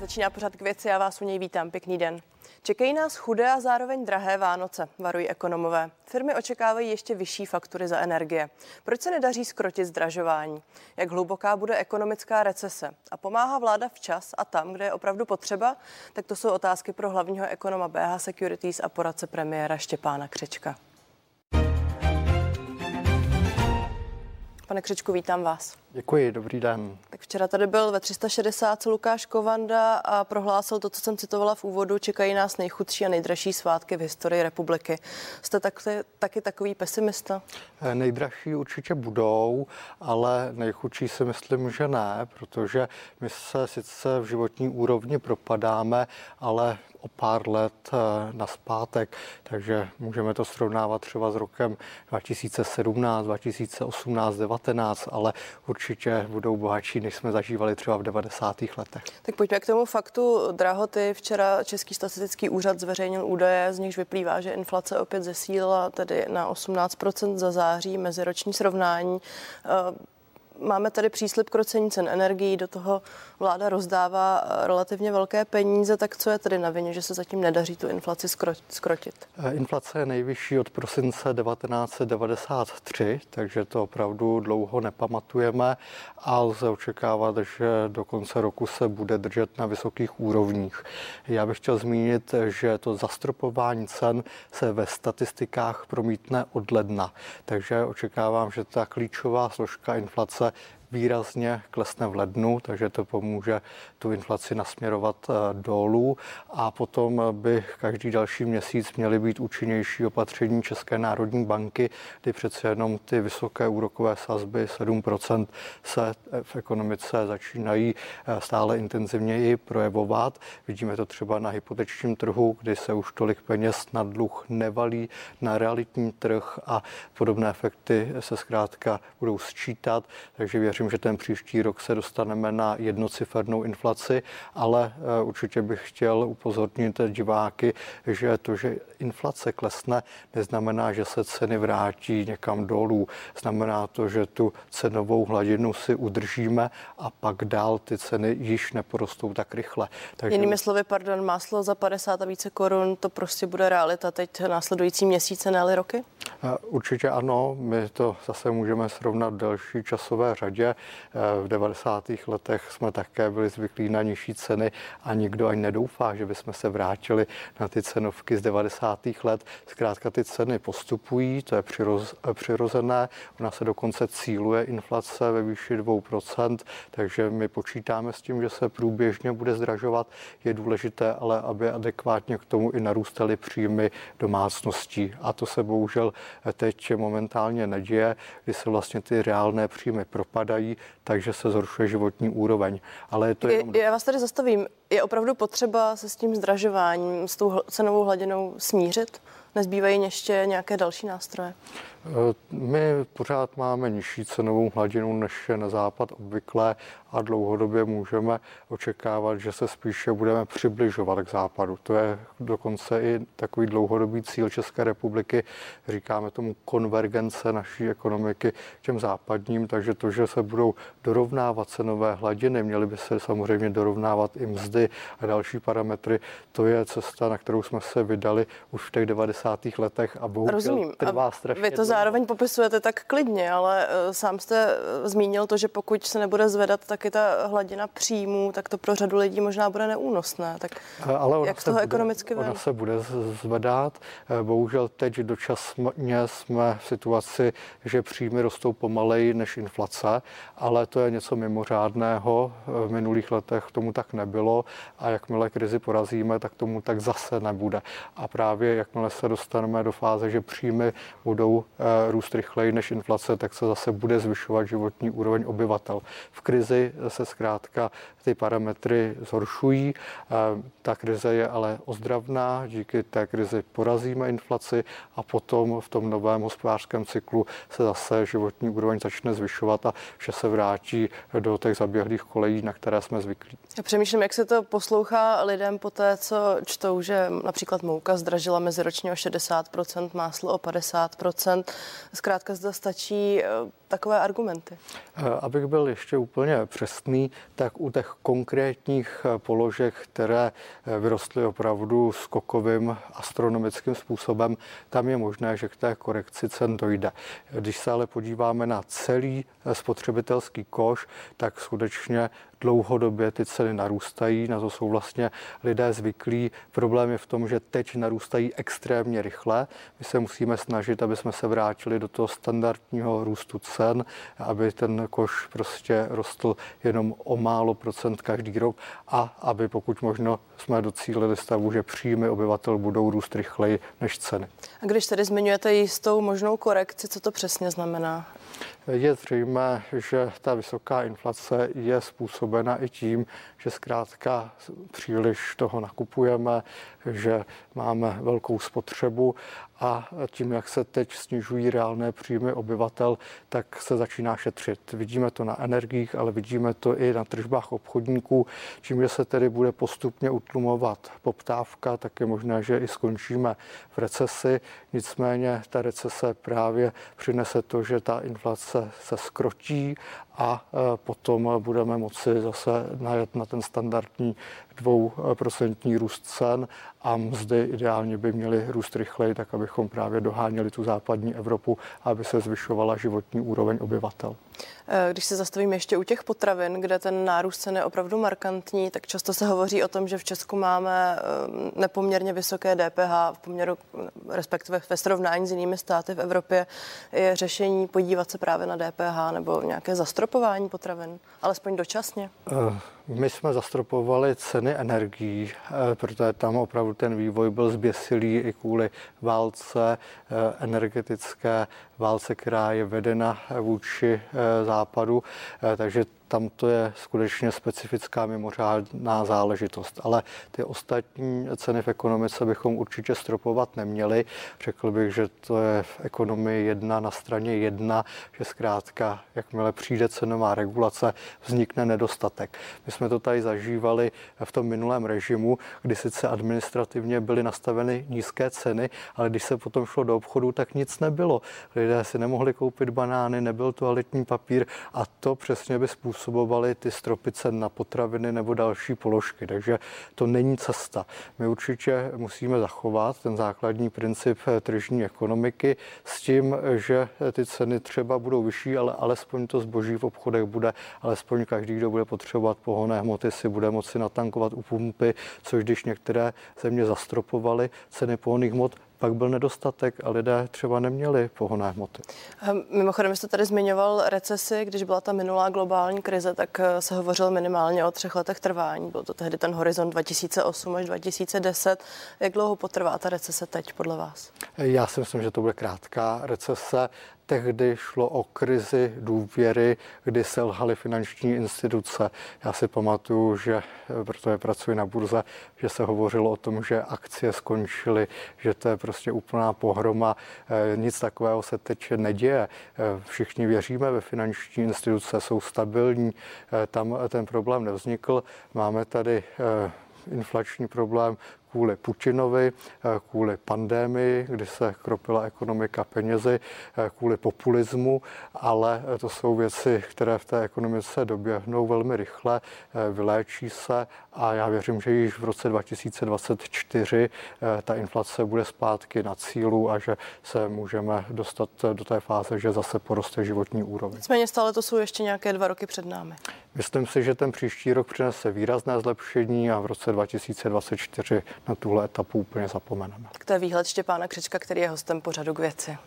Začíná pořád k věci, já vás u něj vítám. Pěkný den. Čekají nás chudé a zároveň drahé Vánoce, varují ekonomové. Firmy očekávají ještě vyšší faktury za energie. Proč se nedaří skrotit zdražování? Jak hluboká bude ekonomická recese? A pomáhá vláda včas a tam, kde je opravdu potřeba? Tak to jsou otázky pro hlavního ekonoma BH Securities a poradce premiéra Štěpána Křečka. Pane Křečku, vítám vás. Děkuji, dobrý den. Tak včera tady byl ve 360 Lukáš Kovanda a prohlásil to, co jsem citovala v úvodu, čekají nás nejchudší a nejdražší svátky v historii republiky. Jste taky, taky takový pesimista? Eh, nejdražší určitě budou, ale nejchudší si myslím, že ne, protože my se sice v životní úrovni propadáme, ale o pár let eh, na zpátek, takže můžeme to srovnávat třeba s rokem 2017, 2018, 2019, ale určitě budou bohatší, než jsme zažívali třeba v 90. letech. Tak pojďme k tomu faktu drahoty. Včera Český statistický úřad zveřejnil údaje, z nichž vyplývá, že inflace opět zesílila tedy na 18% za září meziroční srovnání. Eh, máme tady příslip krocení cen energií, do toho vláda rozdává eh, relativně velké peníze, tak co je tedy na vině, že se zatím nedaří tu inflaci skrotit? Eh, inflace je nejvyšší od prosince 1993, takže to opravdu dlouho nepamatujeme a lze očekávat, že do konce roku se bude držet na vysokých úrovních. Já bych chtěl zmínit, že to zastropování cen se ve statistikách promítne od ledna, takže očekávám, že ta klíčová složka inflace výrazně klesne v lednu, takže to pomůže tu inflaci nasměrovat eh, dolů a potom by každý další měsíc měly být účinnější opatření České národní banky, kdy přece jenom ty vysoké úrokové sazby 7% se v ekonomice začínají eh, stále intenzivněji projevovat. Vidíme to třeba na hypotečním trhu, kdy se už tolik peněz na dluh nevalí na realitní trh a podobné efekty se zkrátka budou sčítat, takže věřím, věřím, že ten příští rok se dostaneme na jednocifernou inflaci, ale eh, určitě bych chtěl upozornit diváky, že to, že inflace klesne, neznamená, že se ceny vrátí někam dolů. Znamená to, že tu cenovou hladinu si udržíme a pak dál ty ceny již neporostou tak rychle. Takže... Jinými slovy, pardon, máslo za 50 a více korun, to prostě bude realita teď následující měsíce, ne roky? Eh, určitě ano, my to zase můžeme srovnat v delší časové řadě. Eh, v 90. letech jsme také byli zvyklí na nižší ceny a nikdo ani nedoufá, že bychom se vrátili na ty cenovky z 90. let. Zkrátka ty ceny postupují, to je přiroz, přirozené. Ona se dokonce cíluje inflace ve výši 2%, takže my počítáme s tím, že se průběžně bude zdražovat. Je důležité ale, aby adekvátně k tomu i narůstaly příjmy domácností. A to se bohužel teď momentálně neděje, kdy se vlastně ty reálné příjmy propadají, takže se zhoršuje životní úroveň. Ale je to jenom... Já vás tady zastavím. Je opravdu potřeba se s tím zdražováním, s tou cenovou hladinou smířit? Nezbývají ještě nějaké další nástroje? Eh, my pořád máme nižší cenovou hladinu, než je na západ obvyklé a dlouhodobě můžeme očekávat, že se spíše budeme přibližovat k západu. To je dokonce i takový dlouhodobý cíl České republiky. Říkáme tomu konvergence naší ekonomiky k těm západním, takže to, že se budou dorovnávat cenové hladiny, měly by se samozřejmě dorovnávat i mzdy a další parametry. To je cesta, na kterou jsme se vydali už v těch 90. letech a bohužel Rozumím. trvá strašně. Vy to zároveň popisujete tak klidně, ale eh, sám jste eh, zmínil to, že pokud se nebude zvedat taky ta hladina příjmů, tak to pro řadu lidí možná bude neúnosné. Tak eh, ale jak z toho bude, ekonomicky Ona se bude zvedat. Bohužel teď dočasně jsme v situaci, že příjmy rostou pomaleji než inflace, ale to je něco mimořádného. V minulých letech tomu tak nebylo a jakmile krizi porazíme, tak tomu tak zase nebude. A právě jakmile se dostaneme do fáze, že příjmy budou růst rychleji než inflace, tak se zase bude zvyšovat životní úroveň obyvatel. V krizi se zkrátka ty parametry zhoršují. Ta krize je ale ozdravná, díky té krizi porazíme inflaci a potom v tom novém hospodářském cyklu se zase životní úroveň začne zvyšovat a vše se vrátí do těch zaběhlých kolejí, na které jsme zvyklí. Já přemýšlím, jak se to poslouchá lidem po té, co čtou, že například mouka zdražila meziročně o 60%, máslo o 50%. Zkrátka zde stačí eh, takové argumenty? Eh, abych byl ještě úplně přesný, tak u těch konkrétních eh, položek, které vyrostly opravdu skokovým astronomickým způsobem, tam je možné, že k té korekci cen dojde. Když se ale podíváme na celý spotřebitelský koš, tak skutečně dlouhodobě ty ceny narůstají, na to jsou vlastně lidé zvyklí. Problém je v tom, že teď narůstají extrémně rychle. My se musíme snažit, aby jsme se vrátili do toho standardního růstu cen, aby ten koš prostě rostl jenom o málo procent každý rok a aby pokud možno jsme docílili stavu, že příjmy obyvatel budou růst rychleji než ceny. A když tedy zmiňujete jistou možnou korekci, co to přesně znamená? Je zřejmé, že ta vysoká inflace je způsobena i tím, že zkrátka příliš toho nakupujeme, že máme velkou spotřebu a tím, jak se teď snižují reálné příjmy obyvatel, tak se začíná šetřit. Vidíme to na energiích, ale vidíme to i na tržbách obchodníků. Čím, že se tedy bude postupně utlumovat poptávka, tak je možné, že i skončíme v recesi. Nicméně ta recese právě přinese to, že ta inflace se skrotí a e, potom budeme moci zase najet na ten standardní dvouprocentní růst cen a mzdy ideálně by měly růst rychleji, tak abychom právě doháněli tu západní Evropu, aby se zvyšovala životní úroveň obyvatel. Eh, když se zastavíme ještě u těch potravin, kde ten nárůst cen je opravdu markantní, tak často se hovoří o tom, že v Česku máme eh, nepoměrně vysoké DPH v poměru, respektive ve srovnání s jinými státy v Evropě. Je řešení podívat se právě na DPH nebo nějaké zastropování potravin, alespoň dočasně? Uh. My jsme zastropovali ceny energií, eh, protože tam opravdu ten vývoj byl zběsilý i kvůli válce eh, energetické, válce, která je vedena vůči eh, západu. Takže tam to je skutečně specifická mimořádná záležitost. Ale ty ostatní ceny v ekonomice bychom určitě stropovat neměli. Řekl bych, že to je v ekonomii jedna na straně jedna, že zkrátka, jakmile přijde cenová regulace, vznikne nedostatek. My jsme to tady zažívali v tom minulém režimu, kdy sice administrativně byly nastaveny nízké ceny, ale když se potom šlo do obchodu, tak nic nebylo. Lidé si nemohli koupit banány, nebyl toaletní papír a to přesně by způsobilo způsobovaly ty stropy cen na potraviny nebo další položky. Takže to není cesta. My určitě musíme zachovat ten základní princip tržní ekonomiky s tím, že ty ceny třeba budou vyšší, ale alespoň to zboží v obchodech bude, alespoň každý, kdo bude potřebovat pohonné hmoty, si bude moci natankovat u pumpy, což když některé země zastropovaly ceny pohonných hmot, pak byl nedostatek a lidé třeba neměli pohonné hmoty. Ehm, mimochodem jste tady zmiňoval recesi, když byla ta minulá globální krize, tak eh, se hovořil minimálně o třech letech trvání. Byl to tehdy ten horizont 2008 až 2010. Jak dlouho potrvá ta recese teď podle vás? Já si myslím, že to bude krátká recese tehdy šlo o krizi důvěry, kdy selhaly finanční instituce. Já si pamatuju, že protože pracuji na burze, že se hovořilo o tom, že akcie skončily, že to je prostě úplná pohroma. Eh, nic takového se teď neděje. Eh, všichni věříme ve finanční instituce, jsou stabilní, eh, tam ten problém nevznikl. Máme tady inflační problém kvůli Putinovi, eh, kvůli pandémii, kdy se kropila ekonomika penězi, eh, kvůli populismu, ale to jsou věci, které v té ekonomice doběhnou velmi rychle, eh, vyléčí se a já věřím, že již v roce 2024 ta inflace bude zpátky na cílu a že se můžeme dostat do té fáze, že zase poroste životní úroveň. Nicméně stále to jsou ještě nějaké dva roky před námi. Myslím si, že ten příští rok přinese výrazné zlepšení a v roce 2024 na tuhle etapu úplně zapomeneme. Tak to je výhled Štěpána Křečka, který je hostem pořadu k věci.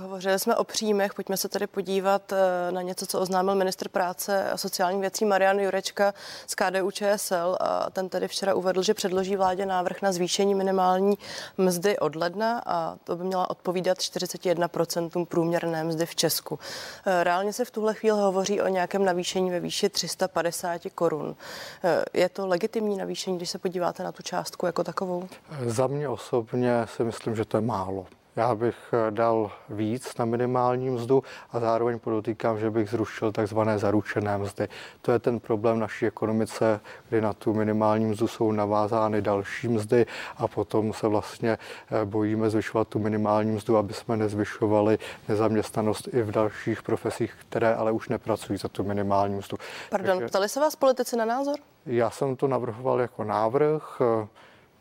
Hovořili jsme o příjmech, pojďme se tady podívat eh, na něco, co oznámil ministr práce a sociálních věcí Marian Jurečka z KDU ČSL. A ten tedy včera uvedl, že předloží vládě návrh na zvýšení minimální mzdy od ledna a to by měla odpovídat 41% průměrné mzdy v Česku. Eh, reálně se v tuhle chvíli hovoří o nějakém navýšení ve výši 350 korun. Eh, je to legitimní navýšení, když se podíváte na tu částku jako takovou? Za mě osobně si myslím, že to je málo. Já bych eh, dal víc na minimální mzdu a zároveň podotýkám, že bych zrušil takzvané zaručené mzdy. To je ten problém naší ekonomice, kdy na tu minimální mzdu jsou navázány další mzdy a potom se vlastně eh, bojíme zvyšovat tu minimální mzdu, aby jsme nezvyšovali nezaměstnanost i v dalších profesích, které ale už nepracují za tu minimální mzdu. Pardon, Takže, ptali se vás politici na názor? Já jsem to navrhoval jako návrh.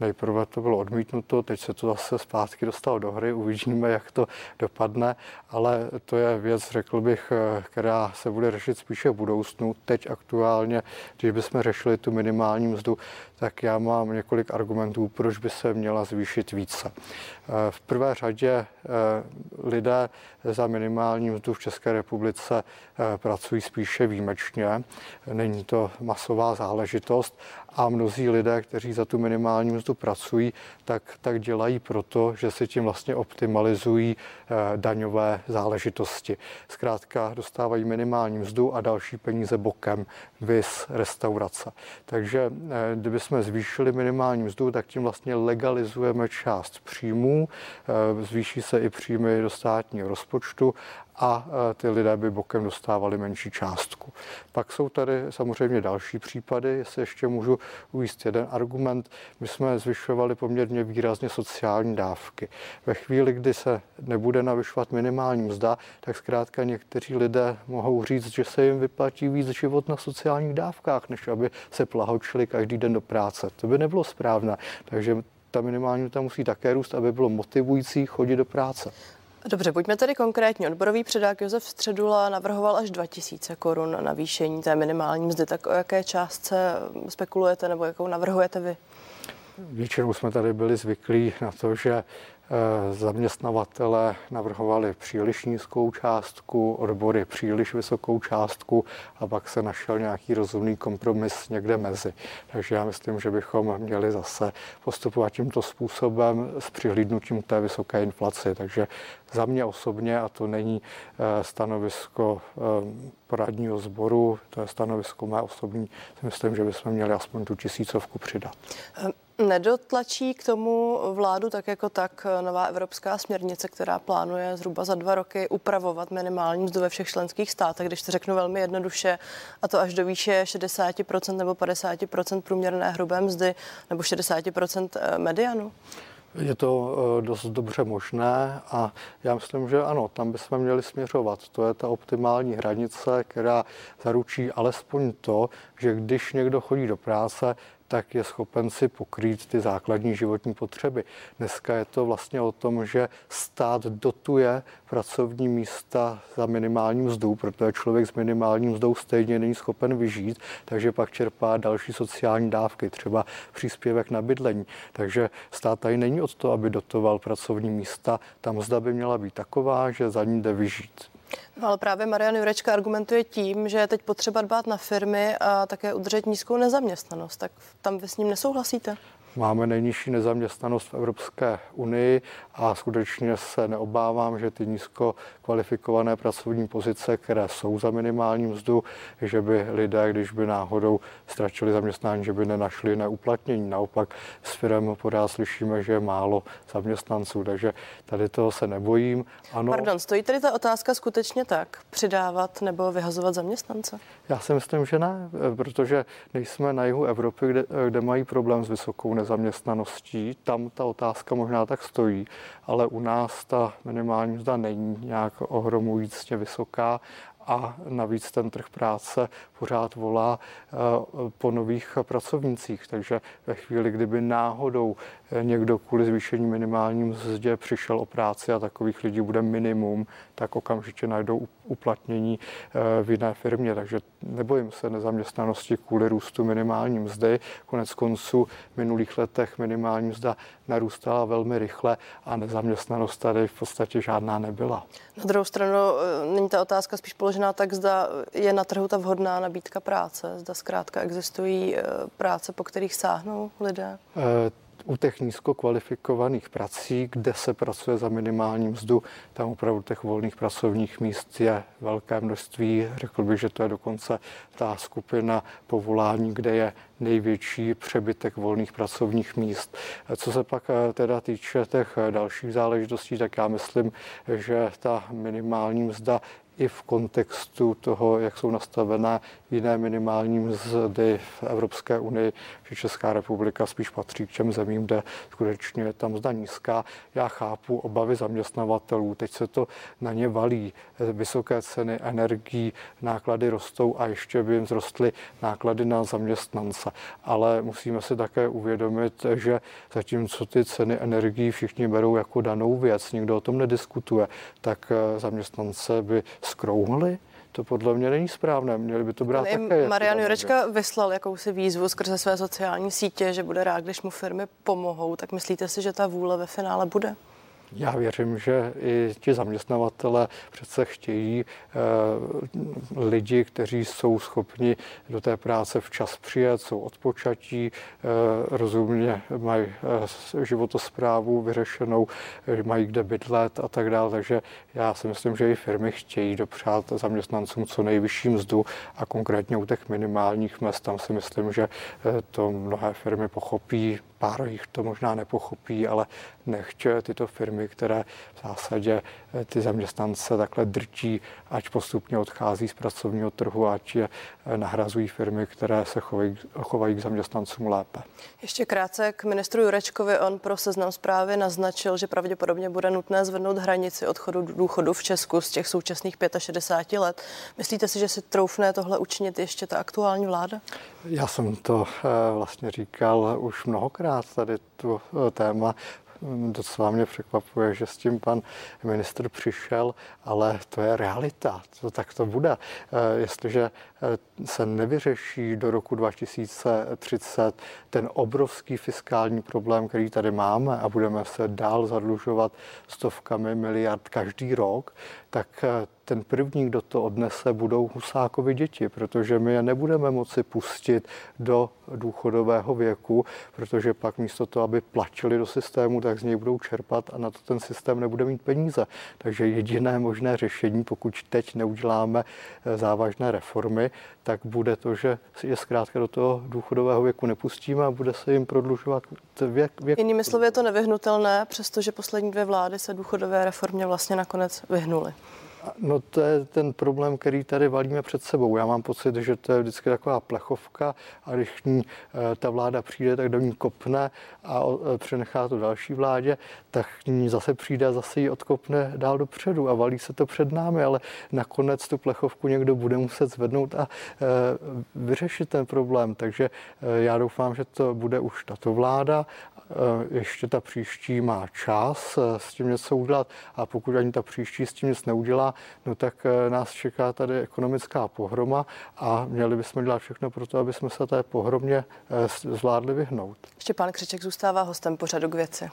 Eh, Nejprve to bylo odmítnuto, teď se to zase zpátky dostalo do hry, uvidíme, jak to dopadne, ale to je věc, řekl bych, která se bude řešit spíše v budoucnu. Teď aktuálně, když bychom řešili tu minimální mzdu, tak já mám několik argumentů, proč by se měla zvýšit více. V prvé řadě eh, lidé za minimální mzdu v České republice eh, pracují spíše výjimečně. Není to masová záležitost a mnozí lidé, kteří za tu minimální mzdu pracují, tak, tak dělají proto, že si tím vlastně optimalizují eh, daňové záležitosti. Zkrátka dostávají minimální mzdu a další peníze bokem, vys restaurace. Takže kdyby jsme zvýšili minimální mzdu, tak tím vlastně legalizujeme část příjmů, zvýší se i příjmy do státního rozpočtu a e, ty lidé by bokem dostávali menší částku. Pak jsou tady samozřejmě další případy, jestli ještě můžu uvíct jeden argument. My jsme zvyšovali poměrně výrazně sociální dávky. Ve chvíli, kdy se nebude navyšovat minimální mzda, tak zkrátka někteří lidé mohou říct, že se jim vyplatí víc život na sociálních dávkách, než aby se plahočili každý den do práce. To by nebylo správné. Takže ta minimální tam musí také růst, aby bylo motivující chodit do práce. Dobře, pojďme tedy konkrétně. Odborový předák Josef Středula navrhoval až 2000 korun na navýšení té minimální mzdy. Tak o jaké částce spekulujete nebo jakou navrhujete vy? Většinou jsme tady byli zvyklí na to, že zaměstnavatele navrhovali příliš nízkou částku, odbory příliš vysokou částku a pak se našel nějaký rozumný kompromis někde mezi. Takže já myslím, že bychom měli zase postupovat tímto způsobem s přihlídnutím té vysoké inflaci. Takže za mě osobně, a to není eh, stanovisko eh, poradního sboru, to je stanovisko mé osobní, si myslím, že bychom měli aspoň tu tisícovku přidat. Nedotlačí k tomu vládu tak jako tak nová evropská směrnice, která plánuje zhruba za dva roky upravovat minimální mzdu ve všech členských státech, když to řeknu velmi jednoduše, a to až do výše 60% nebo 50% průměrné hrubé mzdy nebo 60% eh, medianu? Je to eh, dost dobře možné a já myslím, že ano, tam bychom měli směřovat. To je ta optimální hranice, která zaručí alespoň to, že když někdo chodí do práce, tak je schopen si pokrýt ty základní životní potřeby. Dneska je to vlastně o tom, že stát dotuje pracovní místa za minimální mzdu, protože člověk s minimálním mzdou stejně není schopen vyžít, takže pak čerpá další sociální dávky, třeba příspěvek na bydlení. Takže stát tady není od toho, aby dotoval pracovní místa. Ta mzda by měla být taková, že za ní jde vyžít. No ale právě Marian Jurečka argumentuje tím, že je teď potřeba dbát na firmy a také udržet nízkou nezaměstnanost. Tak tam vy s ním nesouhlasíte? Máme nejnižší nezaměstnanost v Evropské unii a skutečně se neobávám, že ty nízko kvalifikované pracovní pozice, které jsou za minimální mzdu, že by lidé, když by náhodou ztratili zaměstnání, že by nenašli na uplatnění. Naopak s firem pořád slyšíme, že je málo zaměstnanců, takže tady toho se nebojím. Ano. Pardon, stojí tady ta otázka skutečně tak, přidávat nebo vyhazovat zaměstnance? Já si myslím, že ne, protože nejsme na jihu Evropy, kde, kde mají problém s vysokou nezaměstnaností. Tam ta otázka možná tak stojí, ale u nás ta minimální mzda není nějak ohromujícně vysoká a navíc ten trh práce pořád volá eh, po nových pracovnících. Takže ve chvíli, kdyby náhodou eh, někdo kvůli zvýšení minimální mzdě přišel o práci a takových lidí bude minimum, tak okamžitě najdou uplatnění v jiné firmě. Takže nebojím se nezaměstnanosti kvůli růstu minimální mzdy. Konec konců v minulých letech minimální mzda narůstala velmi rychle a nezaměstnanost tady v podstatě žádná nebyla. Na druhou stranu eh, není ta otázka spíš položená tak, zda je na trhu ta vhodná nabídka práce, zda zkrátka existují eh, práce, po kterých sáhnou lidé? E, u těch nízkokvalifikovaných prací, kde se pracuje za minimální mzdu, tam opravdu těch volných pracovních míst je velké množství. Řekl bych, že to je dokonce ta skupina povolání, kde je největší přebytek volných pracovních míst. Co se pak eh, teda týče těch dalších záležitostí, tak já myslím, že ta minimální mzda i v kontextu toho, jak jsou nastavené jiné minimální mzdy v Evropské unii, že Česká republika spíš patří k těm zemím, kde skutečně je tam mzda nízká. Já chápu obavy zaměstnavatelů, teď se to na ně valí. Vysoké ceny energií, náklady rostou a ještě by jim zrostly náklady na zaměstnance. Ale musíme si také uvědomit, že zatímco ty ceny energií všichni berou jako danou věc, nikdo o tom nediskutuje, tak zaměstnance by skrouhli, to podle mě není správné. Měli by to brát také. Jako Marian Jurečka vyslal jakousi výzvu skrze své sociální sítě, že bude rád, když mu firmy pomohou. Tak myslíte si, že ta vůle ve finále bude? Já věřím, že i ti zaměstnavatele přece chtějí eh, lidi, kteří jsou schopni do té práce včas přijet, jsou odpočatí, eh, rozumně mají eh, životosprávu vyřešenou, mají kde bydlet a tak dále. Takže já si myslím, že i firmy chtějí dopřát zaměstnancům co nejvyšší mzdu a konkrétně u těch minimálních mest tam si myslím, že to mnohé firmy pochopí, pár jich to možná nepochopí, ale nechť tyto firmy, které v zásadě eh, ty zaměstnance takhle drčí, ať postupně odchází z pracovního trhu, ať je eh, nahrazují firmy, které se chovají, chovají k zaměstnancům lépe. Ještě krátce k ministru Jurečkovi. On pro seznam zprávy naznačil, že pravděpodobně bude nutné zvednout hranici odchodu důchodu v Česku z těch současných 65 let. Myslíte si, že si troufne tohle učinit ještě ta aktuální vláda? Já jsem to eh, vlastně říkal už mnohokrát tady tu téma docela mě překvapuje, že s tím pan ministr přišel, ale to je realita, to tak to bude. Eh, jestliže eh, se nevyřeší do roku 2030 ten obrovský fiskální problém, který tady máme a budeme se dál zadlužovat stovkami miliard každý rok, tak eh, ten první, kdo to odnese, budou Husákovi děti, protože my je nebudeme moci pustit do důchodového věku, protože pak místo toho, aby platili do systému, tak z něj budou čerpat a na to ten systém nebude mít peníze. Takže jediné možné řešení, pokud teď neuděláme eh, závažné reformy, tak bude to, že je zkrátka do toho důchodového věku nepustíme a bude se jim prodlužovat věk. věk. Jinými slovy je to nevyhnutelné, přestože poslední dvě vlády se důchodové reformě vlastně nakonec vyhnuly. No to je ten problém, který tady valíme před sebou. Já mám pocit, že to je vždycky taková plechovka a když ní eh, ta vláda přijde, tak do ní kopne a eh, přenechá to další vládě, tak ní zase přijde a zase ji odkopne dál dopředu a valí se to před námi, ale nakonec tu plechovku někdo bude muset zvednout a eh, vyřešit ten problém. Takže já doufám, že to bude už tato vláda ještě ta příští má čas s tím něco udělat a pokud ani ta příští s tím nic neudělá, no tak eh, nás čeká tady ekonomická pohroma a měli bychom dělat všechno pro to, aby jsme se té pohromě eh, zvládli vyhnout. Štěpán Křiček zůstává hostem pořadu k věci.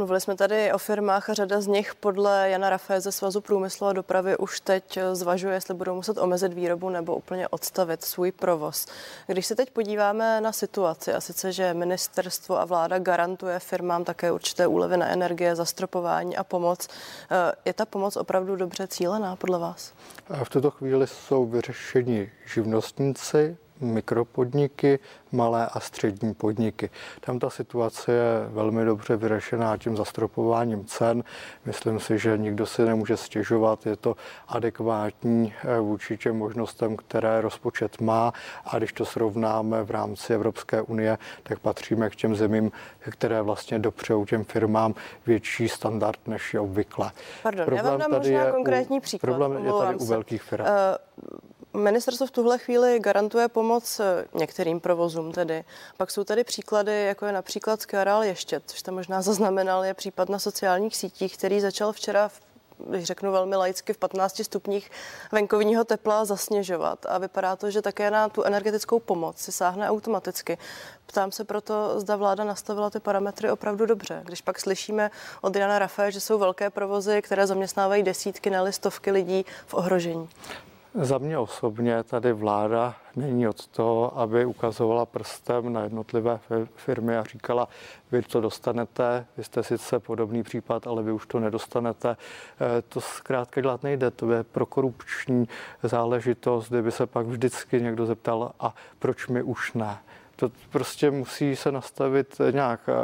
Mluvili jsme tady o firmách a řada z nich podle Jana Rafaje ze Svazu průmyslu a dopravy už teď zvažuje, jestli budou muset omezit výrobu nebo úplně odstavit svůj provoz. Když se teď podíváme na situaci, a sice, že ministerstvo a vláda garantuje firmám také určité úlevy na energie, zastropování a pomoc, eh, je ta pomoc opravdu dobře cílená podle vás? V tuto chvíli jsou vyřešeni živnostníci, mikropodniky, malé a střední podniky. Tam ta situace je velmi dobře vyřešená tím zastropováním cen. Myslím si, že nikdo si nemůže stěžovat, je to adekvátní eh, vůči těm možnostem, které rozpočet má a když to srovnáme v rámci Evropské unie, tak patříme k těm zemím, které vlastně dopřejou těm firmám větší standard, než je obvykle. Pardon, problém já vám dám možná je konkrétní u, příklad. Problém je tady u velkých firm. Uh, Ministerstvo v tuhle chvíli garantuje pomoc eh, některým provozům tedy. Pak jsou tady příklady, jako je například Skiaral Ještět, což jste možná zaznamenal, je případ na sociálních sítích, který začal včera v když řeknu velmi laicky, v 15 stupních venkovního tepla zasněžovat. A vypadá to, že také na tu energetickou pomoc si sáhne automaticky. Ptám se proto, zda vláda nastavila ty parametry opravdu dobře. Když pak slyšíme od Jana Rafaje, že jsou velké provozy, které zaměstnávají desítky, ne stovky lidí v ohrožení. Za mě osobně tady vláda není od toho, aby ukazovala prstem na jednotlivé firmy a říkala, vy to dostanete, vy jste sice podobný případ, ale vy už to nedostanete. Eh, to zkrátka dělat nejde, to je prokorupční záležitost, kdyby se pak vždycky někdo zeptal, a proč mi už ne. To prostě musí se nastavit nějak eh,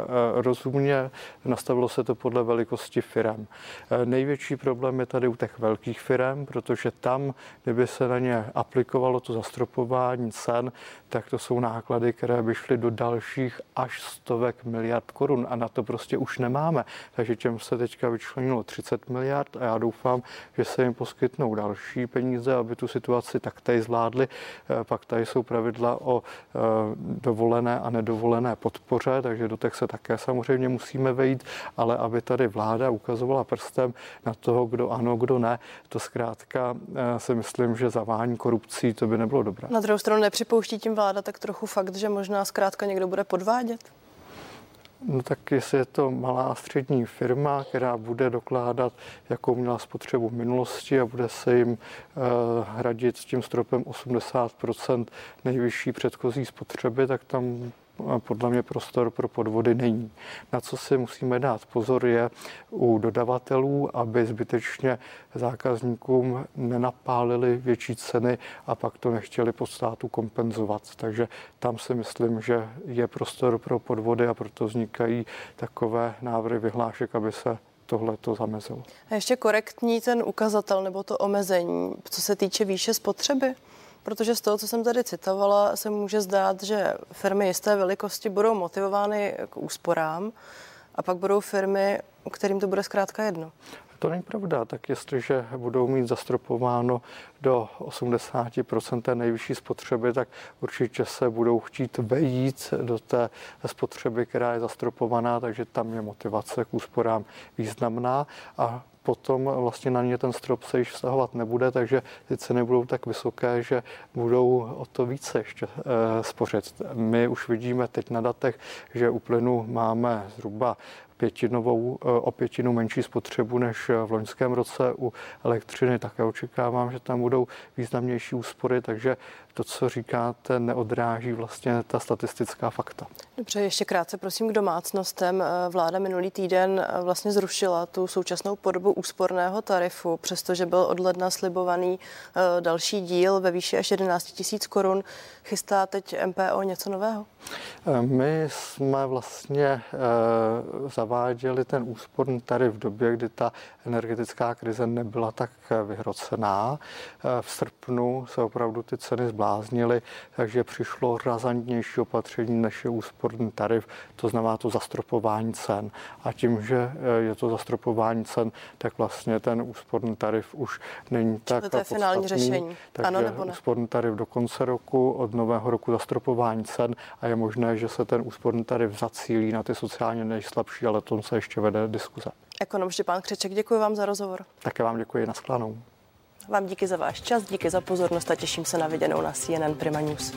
rozumně. Nastavilo se to podle velikosti firm. Eh, největší problém je tady u těch velkých firm, protože tam, kdyby se na ně aplikovalo to zastropování cen, tak to jsou náklady, které by šly do dalších až stovek miliard korun a na to prostě už nemáme. Takže těm se teďka vyčlenilo 30 miliard a já doufám, že se jim poskytnou další peníze, aby tu situaci taktéž zvládli. Eh, pak tady jsou pravidla o dovolené a nedovolené podpoře, takže do těch se také samozřejmě musíme vejít, ale aby tady vláda ukazovala prstem na toho, kdo ano, kdo ne, to zkrátka eh, si myslím, že zavání korupcí, to by nebylo dobré. Na druhou stranu nepřipouští tím vláda tak trochu fakt, že možná zkrátka někdo bude podvádět? No tak jestli je to malá a střední firma, která bude dokládat, jakou měla spotřebu v minulosti a bude se jim uh, hradit s tím stropem 80% nejvyšší předchozí spotřeby, tak tam podle mě prostor pro podvody není. Na co si musíme dát pozor je u dodavatelů, aby zbytečně zákazníkům nenapálili větší ceny a pak to nechtěli pod státu kompenzovat. Takže tam si myslím, že je prostor pro podvody a proto vznikají takové návrhy vyhlášek, aby se tohle to zamezilo. A ještě korektní ten ukazatel nebo to omezení, co se týče výše spotřeby? Protože z toho, co jsem tady citovala, se může zdát, že firmy jisté velikosti budou motivovány k úsporám a pak budou firmy, kterým to bude zkrátka jedno. To není pravda. Tak jestliže budou mít zastropováno do 80% té nejvyšší spotřeby, tak určitě se budou chtít vejít do té spotřeby, která je zastropovaná, takže tam je motivace k úsporám významná a potom vlastně na ně ten strop se již vztahovat nebude, takže ty ceny budou tak vysoké, že budou o to více ještě e, spořit. My už vidíme teď na datech, že u plynu máme zhruba pětinovou, eh, o pětinu menší spotřebu než v loňském roce. U elektřiny také očekávám, že tam budou významnější úspory, takže to, co říkáte, neodráží vlastně ta statistická fakta. Dobře, ještě krátce prosím k domácnostem. Eh, vláda minulý týden eh, vlastně zrušila tu současnou podobu úsporného tarifu, přestože byl od ledna slibovaný další díl ve výši až 11 tisíc korun. Chystá teď MPO něco nového? My jsme vlastně za zaváděli ten úsporný tarif v době, kdy ta energetická krize nebyla tak vyhrocená. V srpnu se opravdu ty ceny zbláznily, takže přišlo razantnější opatření než je úsporný tarif, to znamená to zastropování cen. A tím, že je to zastropování cen, tak vlastně ten úsporný tarif už není tak to je finální řešení. Takže ano nebo ne? úsporný tarif do konce roku, od nového roku zastropování cen a je možné, že se ten úsporný tarif zacílí na ty sociálně nejslabší, ale tom se ještě vede diskuze. Ekonom Štěpán Křeček, děkuji vám za rozhovor. Také vám děkuji, naschledanou. Vám díky za váš čas, díky za pozornost a těším se na viděnou na CNN Prima News.